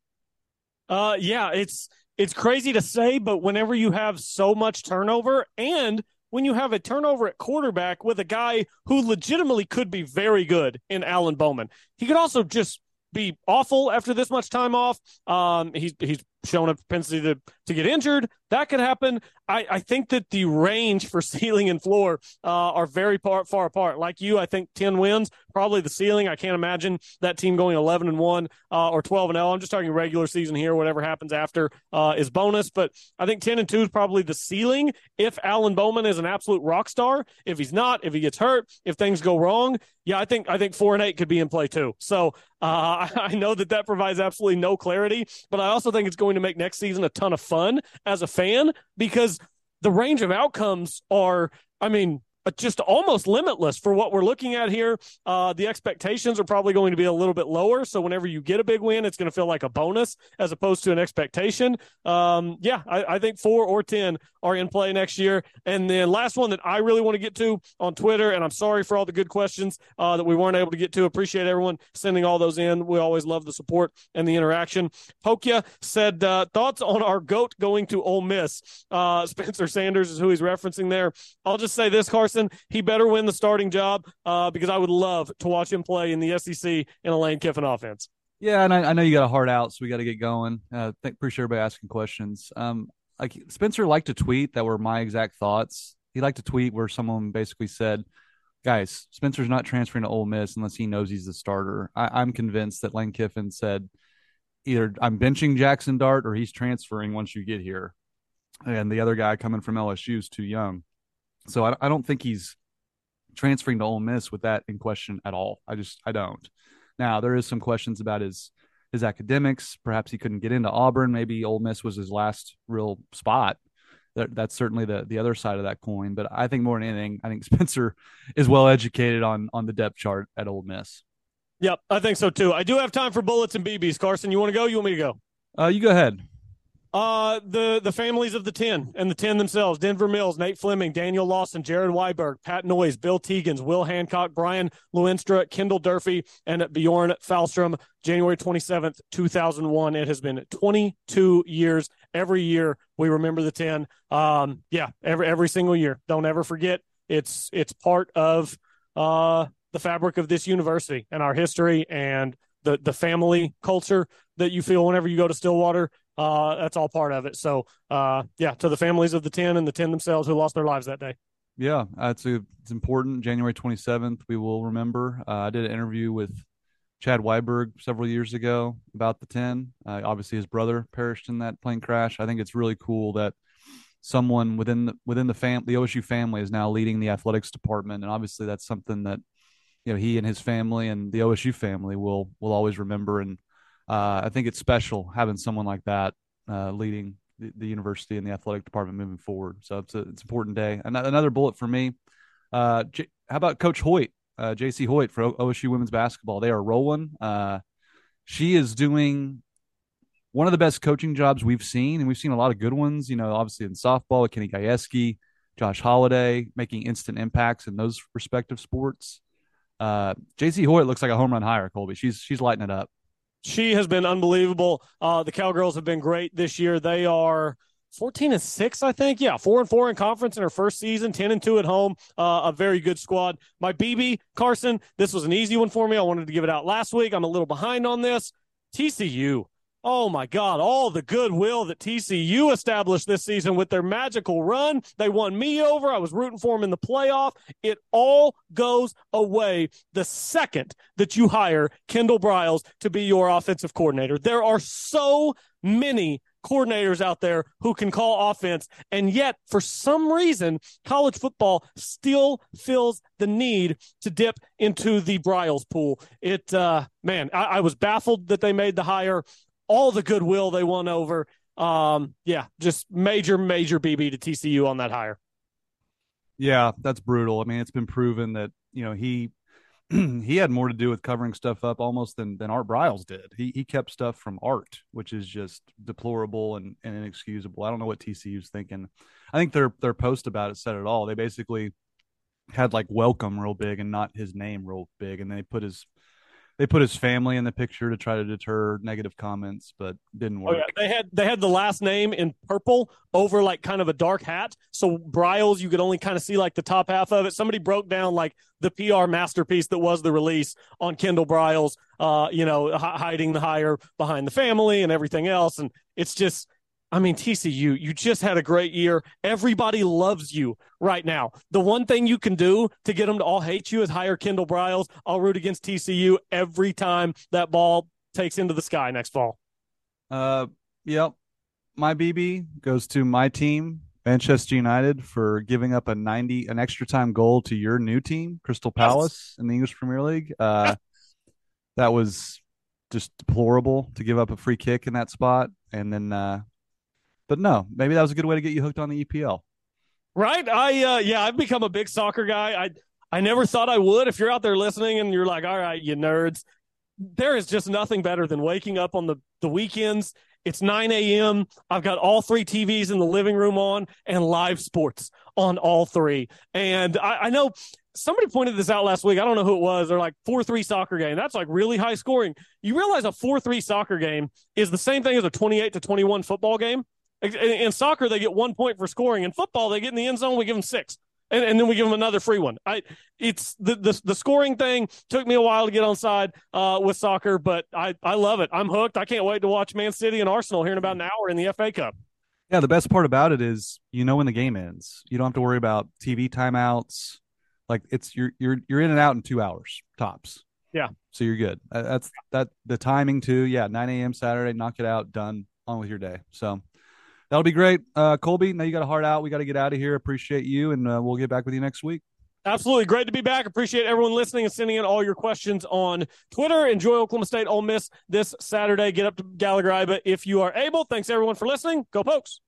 Uh, yeah, it's it's crazy to say, but whenever you have so much turnover and when you have a turnover at quarterback with a guy who legitimately could be very good in Alan Bowman, he could also just be awful after this much time off. Um, he's he's shown a propensity to to get injured. That could happen. I, I think that the range for ceiling and floor uh, are very far, apart. Like you, I think 10 wins, probably the ceiling. I can't imagine that team going 11 and 1 uh, or 12 and 0. I'm just talking regular season here. Whatever happens after uh, is bonus. But I think 10 and 2 is probably the ceiling if Alan Bowman is an absolute rock star. If he's not, if he gets hurt, if things go wrong, yeah, I think I think four and eight could be in play too. So uh, I know that that provides absolutely no clarity, but I also think it's going to make next season a ton of fun as a fan because the range of outcomes are, I mean, just almost limitless for what we're looking at here. Uh, the expectations are probably going to be a little bit lower. So whenever you get a big win, it's going to feel like a bonus as opposed to an expectation. Um, yeah, I, I, think four or 10 are in play next year. And then last one that I really want to get to on Twitter, and I'm sorry for all the good questions uh, that we weren't able to get to. Appreciate everyone sending all those in. We always love the support and the interaction. Pokia said, uh, thoughts on our GOAT going to Ole Miss? Uh, Spencer Sanders is who he's referencing there. I'll just say this, Carson. He better win the starting job uh, because I would love to watch him play in the SEC in a Lane Kiffin offense. Yeah, and I, I know you got a heart out, so we got to get going. Uh, thank, appreciate everybody asking questions. Um, like Spencer liked to tweet that were my exact thoughts. He liked to tweet where someone basically said, "Guys, Spencer's not transferring to Ole Miss unless he knows he's the starter." I, I'm convinced that Lane Kiffin said, "Either I'm benching Jackson Dart or he's transferring once you get here." And the other guy coming from LSU is too young. So I, I don't think he's transferring to Ole Miss with that in question at all. I just I don't. Now there is some questions about his his academics. Perhaps he couldn't get into Auburn. Maybe Ole Miss was his last real spot. That, that's certainly the the other side of that coin. But I think more than anything, I think Spencer is well educated on on the depth chart at Ole Miss. Yep, I think so too. I do have time for bullets and BBs. Carson, you want to go? You want me to go? Uh, you go ahead. Uh, the the families of the ten and the ten themselves: Denver Mills, Nate Fleming, Daniel Lawson, Jared Weiberg, Pat Noyes, Bill Teegins, Will Hancock, Brian Luinstra, Kendall Durfey, and Bjorn Fahlstrom. January twenty seventh, two thousand one. It has been twenty two years. Every year we remember the ten. Um, yeah, every every single year. Don't ever forget. It's it's part of uh the fabric of this university and our history and the the family culture that you feel whenever you go to Stillwater uh, that's all part of it. So, uh, yeah, to the families of the 10 and the 10 themselves who lost their lives that day. Yeah, that's a, it's important. January 27th, we will remember. Uh, I did an interview with Chad Weiberg several years ago about the 10. Uh, obviously, his brother perished in that plane crash. I think it's really cool that someone within the, within the fam the OSU family is now leading the athletics department, and obviously that's something that you know he and his family and the OSU family will will always remember and uh, I think it's special having someone like that uh, leading the, the, university and the athletic department moving forward. So it's a, it's an important day. And another bullet for me. Uh, J- how about Coach Hoyt, uh, Jacie Hoyt for OSU women's basketball? They are rolling. Uh, she is doing one of the best coaching jobs we've seen, and we've seen a lot of good ones. You know, obviously in softball, Kenny Gajewski, Josh Holliday making instant impacts in those respective sports. Uh, Jacie Hoyt looks like a home run hire, Colby. She's she's lighting it up she has been unbelievable. Uh, the Cowgirls have been great this year. They are 14 and 6 i think. Yeah 4 and 4 in conference in her first season 10 and 2 at home. Uh, a very good squad. My bb carson this was an easy one for me. I wanted to give it out last week. I'm a little behind on this. Tcu Oh my God, all the goodwill that TCU established this season with their magical run. They won me over. I was rooting for them in the playoff. It all goes away the second that you hire Kendall Briles to be your offensive coordinator. There are so many coordinators out there who can call offense. And yet, for some reason, college football still feels the need to dip into the Briles pool. It, uh, man, I, I was baffled that they made the hire all the goodwill they won over. Um, yeah, just major, major BB to TCU on that hire. Yeah, that's brutal. I mean, it's been proven that you know he he had more to do with covering stuff up almost than than Art Briles did. He he kept stuff from Art, which is just deplorable and, and inexcusable. I don't know what TCU's thinking. I think their their post about it said it all. They basically had like welcome real big and not his name real big, and they put his they put his family in the picture to try to deter negative comments, but didn't work. Oh, yeah. They had they had the last name in purple over like kind of a dark hat. So Briles, you could only kind of see like the top half of it. Somebody broke down like the PR masterpiece that was the release on Kendall Briles, uh, you know, h- hiding the hire behind the family and everything else. And it's just I mean, TCU, you just had a great year. Everybody loves you right now. The one thing you can do to get them to all hate you is hire Kendall Briles. I'll root against TCU every time that ball takes into the sky next fall. Uh, yep. My BB goes to my team, Manchester United, for giving up a 90, an extra time goal to your new team, Crystal Palace, in the English Premier League. Uh, that was just deplorable to give up a free kick in that spot. And then, uh, but no, maybe that was a good way to get you hooked on the EPL. Right? I uh yeah, I've become a big soccer guy. I I never thought I would. If you're out there listening and you're like, "All right, you nerds," there is just nothing better than waking up on the the weekends. It's 9 a.m. I've got all three TVs in the living room on and live sports on all three. And I, I know somebody pointed this out last week. I don't know who it was. They're like 4 3 soccer game. That's like really high scoring. You realize a 4 3 soccer game is the same thing as a 28 to 21 football game? In soccer, they get one point for scoring. In football, they get in the end zone. We give them six, and, and then we give them another free one. I, it's the, the the scoring thing took me a while to get on side uh, with soccer, but I I love it. I'm hooked. I can't wait to watch Man City and Arsenal here in about an hour in the FA Cup. Yeah, the best part about it is you know when the game ends. You don't have to worry about TV timeouts. Like it's you're you're you're in and out in two hours tops. Yeah, so you're good. That's that the timing too. Yeah, 9 a.m. Saturday, knock it out, done, on with your day. So that'll be great. Uh, Colby, now you got a heart out. We got to get out of here. Appreciate you, and uh, we'll get back with you next week. Absolutely. Great to be back. Appreciate everyone listening and sending in all your questions on Twitter. Enjoy Oklahoma State Ole Miss this Saturday. Get up to Gallagher Iba if you are able. Thanks everyone for listening. Go Pokes.